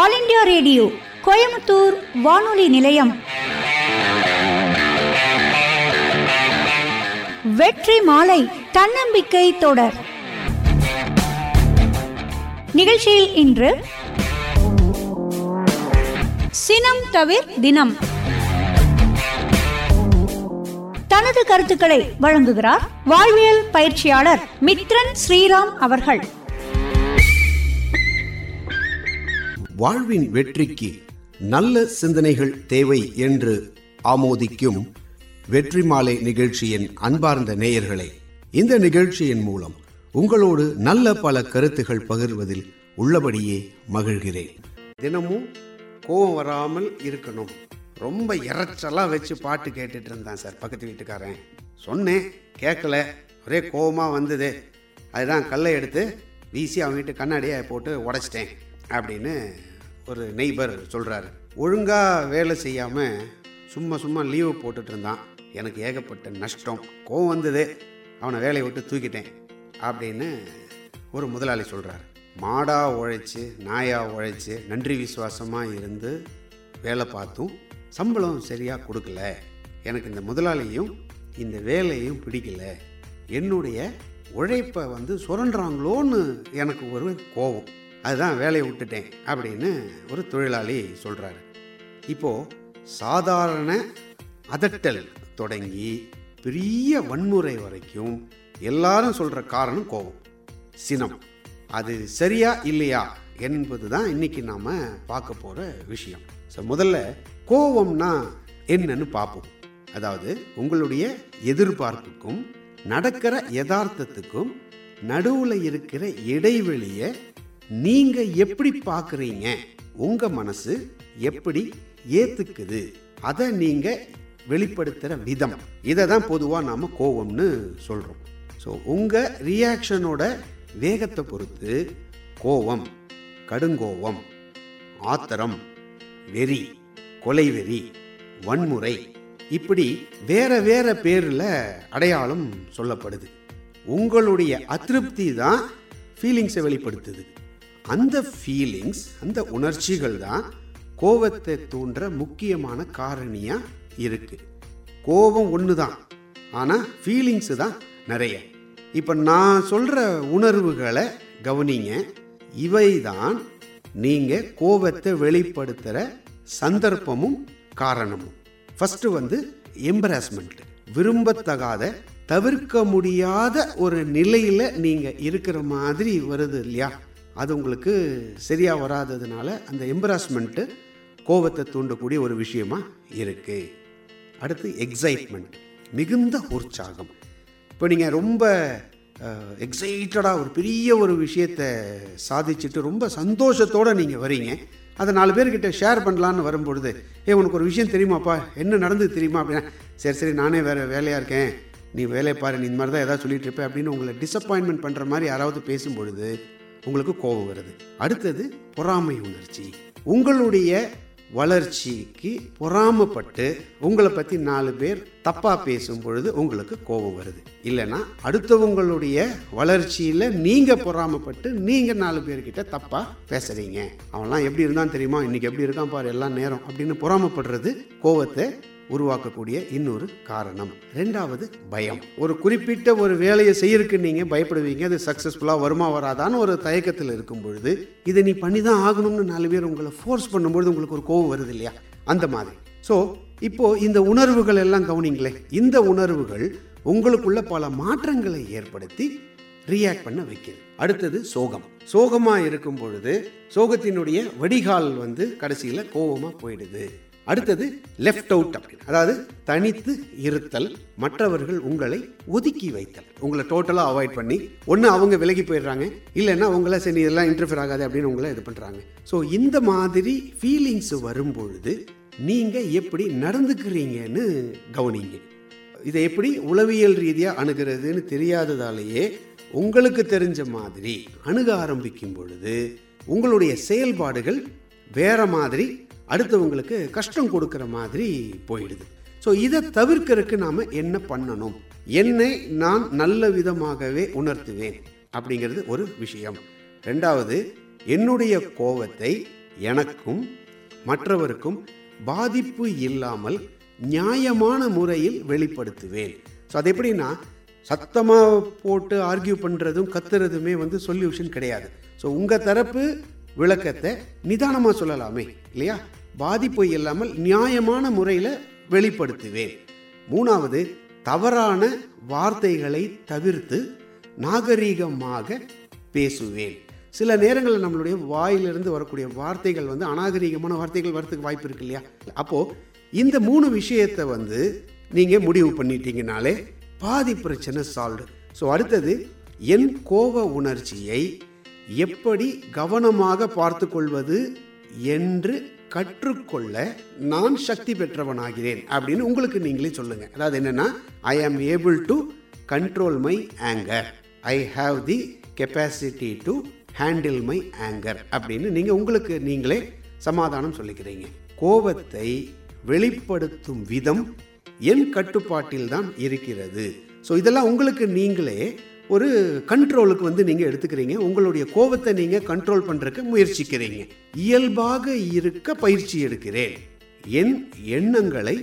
All India radio Coimbatore வானொலி நிலையம். வெற்றி மாலை தன்னம்பிக்கை தொடர். நிகழ்ச்சியில் இன்று சினம் தவிர் தினம். தனது கருத்துக்களை வழங்குகிறார் வாழ்வியல் பயிற்சியாளர் மித்ரன் ஸ்ரீராம் அவர்கள். வாழ்வின் வெற்றிக்கு நல்ல சிந்தனைகள் தேவை என்று ஆமோதிக்கும் வெற்றி மாலை நிகழ்ச்சியின் அன்பார்ந்த நேயர்களே இந்த நிகழ்ச்சியின் மூலம் உங்களோடு நல்ல பல கருத்துகள் பகிர்வதில் உள்ளபடியே மகிழ்கிறேன். தினமும் கோபம் வராமல் இருக்கணும். ரொம்ப இறைச்சலாக வச்சு பாட்டு கேட்டுட்டு இருந்தான் சார் பக்கத்து வீட்டுக்காரன். சொன்னேன் கேட்கல. ஒரே கோபமாக வந்தது. அதுதான் கல்லை எடுத்து வீசி அவன் வீட்டு கண்ணாடியை போட்டு உடைச்சிட்டேன் அப்படின்னு ஒரு நெய்பர் சொல்கிறாரு ஒழுங்காக வேலை செய்யாமல் சும்மா சும்மா லீவு போட்டுட்டு இருந்தான். எனக்கு ஏகப்பட்ட நஷ்டம். கோவம் வந்தது. அவனை வேலையை விட்டு தூக்கிட்டேன். அப்படின்னு ஒரு முதலாளி சொல்கிறாரு மாடாக உழைச்சி நாயாக உழைச்சி நன்றி விசுவாசமாக இருந்து வேலை பார்த்தும் சம்பளம் சரியாக கொடுக்கல. எனக்கு இந்த முதலாளியும் இந்த வேலையும் பிடிக்கல. என்னுடைய உழைப்பை வந்து சுரண்டுறாங்களோன்னு எனக்கு ஒரு கோபம் அதுதான் வேலையை விட்டுட்டேன் அப்படின்னு ஒரு தொழிலாளி சொல்கிறாரு இப்போது சாதாரண அதட்டல் தொடங்கி பெரிய வன்முறை வரைக்கும் எல்லாரும் சொல்கிற காரணம் கோபம் சினம். அது சரியா இல்லையா என்பது தான் இன்றைக்கி நாம் பார்க்க போகிற விஷயம். ஸோ முதல்ல கோபம்னா என்னன்னு பார்ப்போம். அதாவது உங்களுடைய எதிர்பார்ப்புக்கும் நடக்கிற யதார்த்தத்துக்கும் நடுவில் இருக்கிற இடைவெளியை நீங்க எப்படி பார்க்குறீங்க உங்க மனசு எப்படி ஏத்துக்குது? அதை நீங்க வெளிப்படுத்துகிற விதம். இதை தான் பொதுவாக நாம் கோவம்னு சொல்கிறோம் ஸோ உங்கள் ரியாக்ஷனோட வேகத்தை பொறுத்து கோவம் கடுங்கோவம் ஆத்திரம் வெறி கொலை வெறி வன்முறை இப்படி வேற வேற பேரில் அடையாளம் சொல்லப்படுது. உங்களுடைய அதிருப்தி தான் ஃபீலிங்ஸை வெளிப்படுத்துது. அந்த ஃபீலிங்ஸ் அந்த உணர்ச்சிகள் தான் கோபத்தை தூண்டுற முக்கியமான காரணியாக இருக்குது கோபம் ஒன்று தான் ஆனால் ஃபீலிங்ஸு தான் நிறைய. இப்போ நான் சொல்கிற உணர்வுகளை கவனிங்க. இவை தான் நீங்கள் கோபத்தை வெளிப்படுத்துகிற சந்தர்ப்பமும் காரணமும். ஃபஸ்ட்டு வந்து எம்பராஸ்மெண்ட்டு விரும்பத்தகாத தவிர்க்க முடியாத ஒரு நிலையில் நீங்கள் இருக்கிற மாதிரி வருது இல்லையா? அது உங்களுக்கு சரியாக வராததுனால அந்த எம்பராஸ்மெண்ட்டு கோபத்தை தூண்டக்கூடிய ஒரு விஷயமா இருக்கு. அடுத்து எக்ஸைட்மெண்ட் மிகுந்த உற்சாகம். இப்போ நீங்கள் ரொம்ப எக்ஸைட்டடாக ஒரு பெரிய ஒரு விஷயத்தை சாதிச்சுட்டு ரொம்ப சந்தோஷத்தோடு நீங்கள் வரீங்க அதை நாலு பேர்கிட்ட ஷேர் பண்ணலான்னு வரும்பொழுது ஏ உனக்கு ஒரு விஷயம் தெரியுமாப்பா? என்ன நடந்தது தெரியுமா? அப்படின்னா சரி சரி நானே வேறு வேலையாக இருக்கேன். நீ வேலையை பாரு நீ இந்த மாதிரி தான் ஏதாவது சொல்லிகிட்டு இருப்பேன் அப்படின்னு உங்களை டிசப்பாயின்மெண்ட் பண்ணுற மாதிரி யாராவது பேசும்பொழுது உங்களுக்கு கோபம் வருது. அடுத்தது பொறாமை உணர்ச்சி. உங்களுடைய வளர்ச்சிக்கு பொறாமப்பட்டு உங்களை பற்றி நாலு பேர் தப்பாக பேசும் பொழுது உங்களுக்கு கோபம் வருது. இல்லைன்னா அடுத்தவங்களுடைய வளர்ச்சியில் நீங்கள் பொறாமப்பட்டு நீங்கள் நாலு பேர்கிட்ட தப்பாக பேசுகிறீங்க அவன்லாம் எப்படி இருந்தான் தெரியுமா? இன்றைக்கி எப்படி இருக்கான் பாரு எல்லாம் நேரம் அப்படின்னு பொறாமப்படுறது கோபத்தை உருவாக்கக்கூடிய இன்னொரு காரணம். ரெண்டாவது பயம். ஒரு குறிப்பிட்ட ஒரு வேலையை செய்யறதுக்கு நீங்கள் பயப்படுவீங்க. அது சக்ஸஸ்ஃபுல்லாக வருமா வராதான்னு ஒரு தயக்கத்தில் இருக்கும் பொழுது இதை நீ பண்ணி தான் ஆகணும்னு நாலு பேர் உங்களை ஃபோர்ஸ் பண்ணும்பொழுது உங்களுக்கு ஒரு கோவம் வருது இல்லையா? அந்த மாதிரி. ஸோ இப்போ இந்த உணர்வுகள் எல்லாம் கவனிங்களே. இந்த உணர்வுகள் உங்களுக்குள்ள பல மாற்றங்களை ஏற்படுத்தி ரியாக்ட் பண்ண வைக்கிறது அடுத்தது சோகம். சோகமாக இருக்கும் பொழுது சோகத்தினுடைய வடிகால் வந்து கடைசியில் கோபமாக போயிடுது. அடுத்தது லெஃப்ட் அவுட் அப்படின்னு அதாவது தனித்து இருத்தல் மற்றவர்கள் உங்களை ஒதுக்கி வைத்தல். உங்களை டோட்டலாக அவாய்ட் பண்ணி ஒன்று அவங்க விலகி போயிடுறாங்க இல்லைன்னா உங்களை சரி இதெல்லாம் இன்டர்ஃபியர் ஆகாது அப்படின்னு உங்களை இது பண்ணுறாங்க ஸோ இந்த மாதிரி ஃபீலிங்ஸ் வரும்பொழுது நீங்கள் எப்படி நடந்துக்கிறீங்கன்னு கவனிங்க. இதை எப்படி உளவியல் ரீதியாக அணுகிறதுன்னு தெரியாததாலேயே உங்களுக்கு தெரிஞ்ச மாதிரி அணுக ஆரம்பிக்கும் பொழுது உங்களுடைய செயல்பாடுகள் வேற மாதிரி அடுத்தவங்களுக்கு கஷ்டம் கொடுக்குற மாதிரி போயிடுது. ஸோ இதை தவிர்க்கறதுக்கு நாம் என்ன பண்ணணும்? என்னை நான் நல்ல விதமாகவே உணர்த்துவேன் அப்படிங்கிறது ஒரு விஷயம். ரெண்டாவது என்னுடைய கோபத்தை எனக்கும் மற்றவருக்கும் பாதிப்பு இல்லாமல் நியாயமான முறையில் வெளிப்படுத்துவேன். ஸோ அது எப்படின்னா சத்தமாக போட்டு ஆர்கியூ பண்ணுறதும் கத்துறதுமே வந்து சொல்யூஷன் கிடையாது. ஸோ உங்கள் தரப்பு விளக்கத்தை நிதானமாக சொல்லலாமே இல்லையா? பாதிப்பு இல்லாமல் நியாயமான முறையில் வெளிப்படுத்துவேன். மூணாவது தவறான வார்த்தைகளை தவிர்த்து நாகரீகமாக பேசுவேன். சில நேரங்களில் நம்மளுடைய வாயிலிருந்து வரக்கூடிய வார்த்தைகள் வந்து அநாகரீகமான வார்த்தைகள் வரத்துக்கு வாய்ப்பு இருக்கு இல்லையா? அப்போது இந்த மூணு விஷயத்தை வந்து நீங்கள் முடிவு பண்ணிட்டீங்கனாலே பாதி பிரச்சனை சால்வ்டு. ஸோ அடுத்தது என் கோப உணர்ச்சியை எப்படி கவனமாக பார்த்து கொள்வது என்று கற்றுக்கொள்ள நான் சக்தி பெற்றவனாகிறேன் அப்படின்னு உங்களுக்கு நீங்களே சொல்லுங்க. அதாவது என்னன்னா I am able to control my anger I have the capacity to handle my anger அப்படின்னு நீங்கள் உங்களுக்கு நீங்களே சமாதானம் சொல்லிக்கிறீங்க. கோபத்தை வெளிப்படுத்தும் விதம் என் கட்டுப்பாட்டில் தான் இருக்கிறது. ஸோ இதெல்லாம் உங்களுக்கு நீங்களே ஒரு கண்ட்ரோலுக்கு வந்து நீங்கள் எடுத்துக்கிறீங்க. உங்களுடைய கோபத்தை நீங்கள் கண்ட்ரோல் பண்ணுறக்கு முயற்சிக்கிறீங்க. இயல்பாக இருக்க பயிற்சி எடுக்கிறேன். என் எண்ணங்களை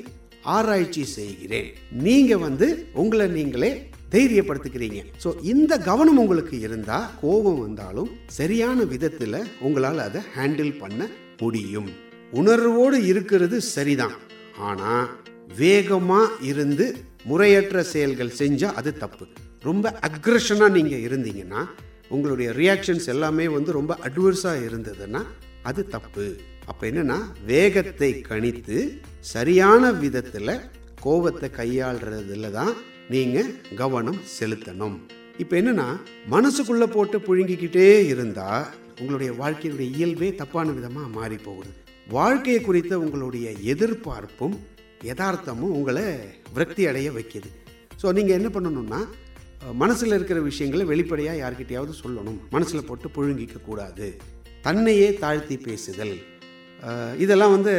ஆராய்ச்சி செய்கிறேன். நீங்கள் வந்து உங்களை நீங்களே தைரியப்படுத்திக்கிறீங்க ஸோ இந்த கவனம் உங்களுக்கு இருந்தால் கோபம் வந்தாலும் சரியான விதத்தில் உங்களால் அதை ஹேண்டில் பண்ண முடியும். உணர்வோடு இருக்கிறது சரிதான். ஆனால் வேகமாக இருந்து முறையற்ற செயல்கள் செஞ்சால் அது தப்பு. ரொம்ப அக்ரஷனாக நீங்கள் இருந்தீங்கன்னா உங்களுடைய ரியாக்ஷன்ஸ் எல்லாமே வந்து ரொம்ப அட்வர்ஸாக இருந்ததுன்னா அது தப்பு. அப்போ என்னென்னா வேகத்தை கணித்து சரியான விதத்தில் கோபத்தை கையாளுறதுல தான் நீங்கள் கவனம் செலுத்தணும். இப்போ என்னென்னா மனசுக்குள்ளே போட்டு புழுங்கிக்கிட்டே இருந்தால் உங்களுடைய வாழ்க்கையினுடைய இயல்பே தப்பான விதமாக மாறி போகுது. வாழ்க்கையை குறித்த உங்களுடைய எதிர்பார்ப்பும் யதார்த்தமும் உங்களை விரக்தி அடைய வைக்கிது. ஸோ நீங்கள் என்ன பண்ணணும்னா மனசில் இருக்கிற விஷயங்களை வெளிப்படையாக யார்கிட்டையாவது சொல்லணும். மனசில் போட்டு புழுங்கிக்க கூடாது. தன்னையே தாழ்த்தி பேசுதல். இதெல்லாம் வந்து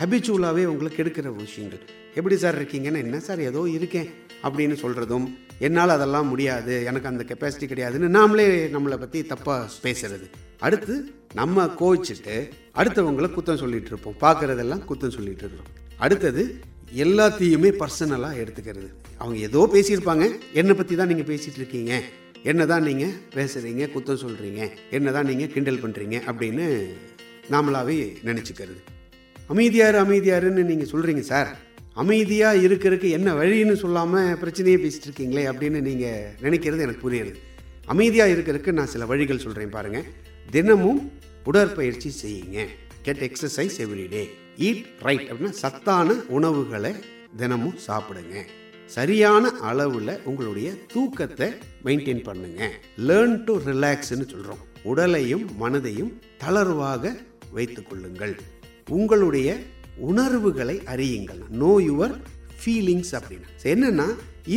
ஹபிச்சுவலாகவே உங்களுக்கு எடுக்கிற விஷயங்கள். எப்படி சார் இருக்கீங்கன்னு என்ன சார் ஏதோ இருக்கேன் அப்படின்னு சொல்கிறதும் என்னால் அதெல்லாம் முடியாது எனக்கு அந்த கெப்பாசிட்டி கிடையாதுன்னு நாமளே நம்மளை பற்றி தப்பாக பேசுறது. அடுத்து நம்ம கோவிச்சுட்டு அடுத்தவங்களை குத்தம் சொல்லிகிட்டு இருப்போம். பார்க்குறதெல்லாம் குத்தம் சொல்லிகிட்டு இருக்கோம் அடுத்தது எல்லாத்தையுமே பர்சனலாக எடுத்துக்கிறது. அவங்க ஏதோ பேசியிருப்பாங்க. என்னை பற்றி தான் நீங்கள் பேசிகிட்டு இருக்கீங்க. என்ன தான் நீங்கள் பேசுகிறீங்க குத்தம் சொல்கிறீங்க என்ன தான் நீங்கள் கிண்டல் பண்ணுறீங்க அப்படின்னு நாமளாகவே நினச்சிக்கிறது. அமைதியார் அமைதியாருன்னு நீங்கள் சொல்கிறீங்க சார். அமைதியாக இருக்கிறதுக்கு என்ன வழின்னு சொல்லாமல் பிரச்சனையே பேசிகிட்டு இருக்கீங்களே அப்படின்னு நீங்கள் நினைக்கிறது எனக்கு புரியுது அமைதியாக இருக்கிறதுக்கு நான் சில வழிகள் சொல்கிறேன் பாருங்கள் தினமும் உடற்பயிற்சி செய்யுங்க. Get exercise every day eat right அப்படின்னா சத்தான உணவுகளை தினமும் சாப்பிடுங்க. சரியான அளவில் உங்களுடைய தூக்கத்தை மெயின்டைன் பண்ணுங்க. லேர்ன் டு ரிலாக்ஸ்னு சொல்கிறோம் உடலையும் மனதையும் தளர்வாக வைத்து கொள்ளுங்கள். உங்களுடைய உணர்வுகளை அறியுங்கள். நோ யுவர் ஃபீலிங்ஸ் அப்படின்னு. என்னென்னா என்னன்னா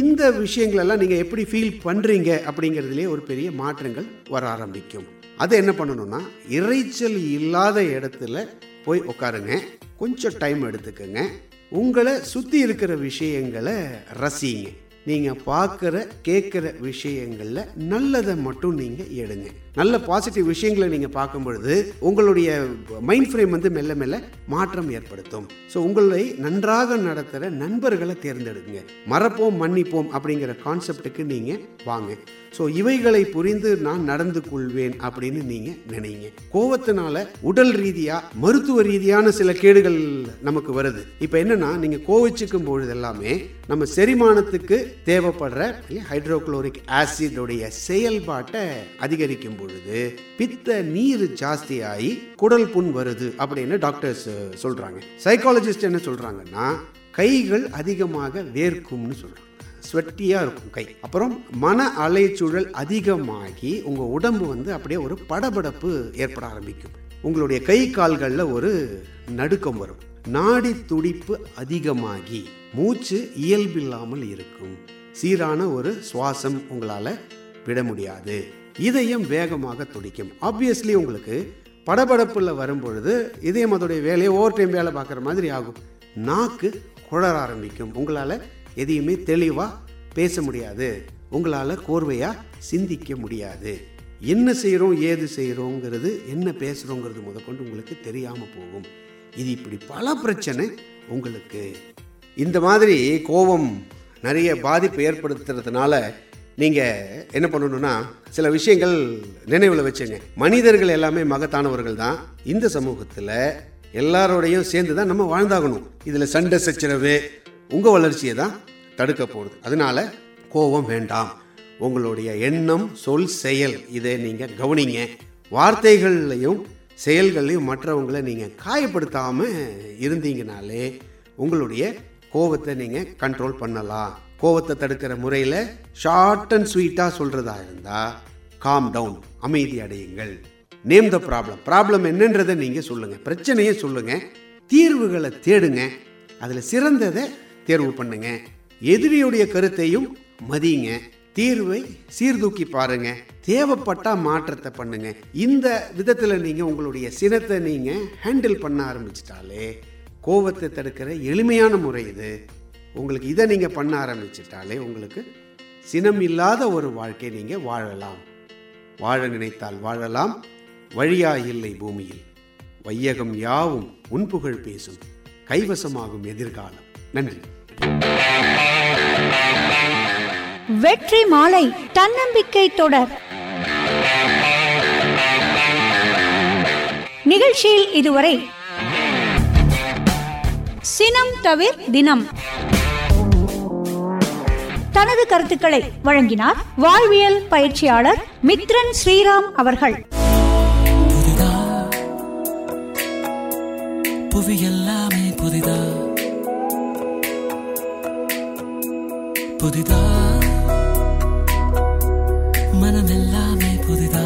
இந்த விஷயங்களெல்லாம் நீங்கள் எப்படி ஃபீல் பண்ணுறீங்க அப்படிங்கிறதுலே ஒரு பெரிய மாற்றங்கள் வர ஆரம்பிக்கும். அதை என்ன பண்ணணும்னா இறைச்சல் இல்லாத இடத்துல போய் உட்காருங்க. கொஞ்சம் டைம் எடுத்துக்கங்க. உங்களை சுற்றி இருக்கிற விஷயங்களை ரசிங்க. நீங்கள் பார்க்குற கேட்குற விஷயங்களில் நல்லதை மட்டும் நீங்கள் எடுங்க. நல்ல பாசிட்டிவ் விஷயங்களை நீங்கள் பார்க்கும் பொழுது உங்களுடைய மைண்ட் ஃப்ரேம் வந்து மெல்ல மெல்ல மாற்றம் ஏற்படுத்தும். ஸோ உங்களை நன்றாக நடத்துகிற நண்பர்களை தேர்ந்தெடுங்க. மறப்போம் மன்னிப்போம் அப்படிங்கிற கான்செப்டுக்கு நீங்கள் வாங்க. ஸோ இவைகளை புரிந்து நான் நடந்து கொள்வேன் அப்படின்னு நீங்கள் நினைங்க. கோவத்தினால உடல் ரீதியாக மருத்துவ ரீதியான சில கேடுகள் நமக்கு வருது. இப்போ என்னன்னா நீங்கள் கோவிச்சுக்கும் பொழுது எல்லாமே நம்ம செரிமானத்துக்கு தேவைப்படுற ஹைட்ரோகுளோரிக் ஆசிடோடைய செயல்பாட்டை அதிகரிக்கும் பொழுது பித்த நீர் ஜாஸ்தியாகி குடல் புண் வருது அப்படின்னு டாக்டர்ஸ் சொல்றாங்க. சைக்காலஜிஸ்ட் என்ன சொல்றாங்கன்னா கைகள் அதிகமாக வேர்க்கும்னு சொல்றாங்க. ஸ்வெட்டியாக இருக்கும் கை. அப்புறம் மன அலைச்சூழல் அதிகமாகி உங்கள் உடம்பு வந்து அப்படியே ஒரு படபடப்பு ஏற்பட ஆரம்பிக்கும். உங்களுடைய கை கால்களில் ஒரு நடுக்கம் வரும். நாடி துடிப்பு அதிகமாகி மூச்சு இயல்பில்லாமல் இருக்கும். சீரான ஒரு சுவாசம் உங்களால் விட முடியாது. இதயம் வேகமாக துடிக்கும். ஆப்வியஸ்லி உங்களுக்கு படபடப்பில் வரும்பொழுது இதயம் அதோடைய வேலையை ஓவர் டைம் வேலை பார்க்குற மாதிரி ஆகும். நாக்கு குழற ஆரம்பிக்கும். உங்களால் எதையுமே தெளிவாக பேச முடியாது. உங்களால் கோர்வையாக சிந்திக்க முடியாது. என்ன செய்கிறோம் ஏது செய்கிறோங்கிறது என்ன பேசுகிறோங்கிறது முதற்கொண்டு உங்களுக்கு தெரியாமல் போகும். இது இப்படி பல பிரச்சனை உங்களுக்கு. இந்த மாதிரி கோபம் நிறைய பாதிப்பு ஏற்படுத்துறதுனால நீங்கள் என்ன பண்ணணும்னா சில விஷயங்கள் நினைவில் வச்சுங்க. மனிதர்கள் எல்லாமே மகத்தானவர்கள் தான். இந்த சமூகத்தில் எல்லாரோடையும் சேர்ந்து தான் நம்ம வாழ்ந்தாகணும். இதில் சண்டை சச்சரவு உங்கள் வளர்ச்சியை தான் தடுக்க போகுது. அதனால கோபம் வேண்டாம். உங்களுடைய எண்ணம் சொல் செயல் இதை நீங்கள் கவனிங்க. வார்த்தைகள்லையும் செயல்களையும் மற்றவங்களை நீங்கள் காயப்படுத்தாமல் இருந்தீங்கனாலே உங்களுடைய கோவத்தை நீங்கள் கண்ட்ரோல் பண்ணலாம். கோவத்தை தடுக்கிற முறையில் ஷார்ட் அண்ட் ஸ்வீட்டாக சொல்கிறதா இருந்தால் காம் டவுன் அமைதி அடையுங்கள். நேம் த ப்ராப்ளம் ப்ராப்ளம் என்னன்றதை நீங்கள் சொல்லுங்கள் பிரச்சனையை சொல்லுங்கள் தீர்வுகளை தேடுங்க. அதில் சிறந்ததை தேர்வு பண்ணுங்க. எதிரியுடைய கருத்தையும் மதியுங்க தீர்வை சீர்தூக்கி பாருங்க. தேவைப்பட்டா மாற்றத்தை பண்ணுங்க. இந்த விதத்தில் நீங்கள் உங்களுடைய சினத்தை நீங்கள் ஹேண்டில் பண்ண ஆரம்பிச்சிட்டாலே கோபத்தை தடுக்கிற எளிமையான முறை இது. உங்களுக்கு இதை நீங்கள் பண்ண ஆரம்பிச்சிட்டாலே உங்களுக்கு சினம் இல்லாத ஒரு வாழ்க்கை நீங்கள் வாழலாம். வாழ நினைத்தால் வாழலாம். வழியா இல்லை பூமியில். வையகம் யாவும் உன்புகழ் பேசும். கைவசமாகும் எதிர்காலம். நன்றி. வெற்றி மாலை தன்னம்பிக்கை தொடர். நிகழ்ச்சியில் இதுவரை சினம் தவிர் தினம். தனது கருத்துக்களை வழங்கினார் வாழ்வியல் பயிற்சியாளர் மித்ரன் ஸ்ரீராம் அவர்கள். புவி எல்லாமே புதிதா? புதிதா? மனம் எல்லாமே புதிதா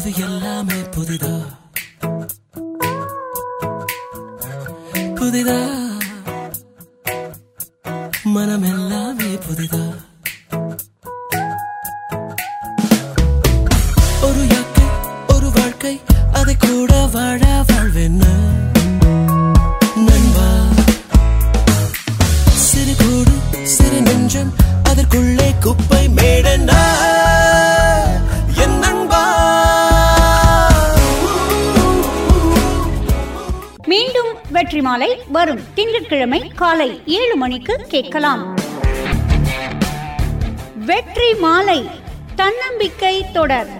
புவி எல்லாமே புதிதா? புதிதா? மனம் எல்லாமே புதிதா? ஒரு யாக்கை ஒரு வாழ்க்கை அதை கூட வாழ வாழ்வென்ன நண்பா. சிறு கூடு சிறு நெஞ்சம் அதற்குள்ளே குப்பை மாலை வரும் திங்கட்கிழமை காலை ஏழு மணிக்கு கேட்கலாம். வெற்றி மாலை தன்னம்பிக்கை தொடர்.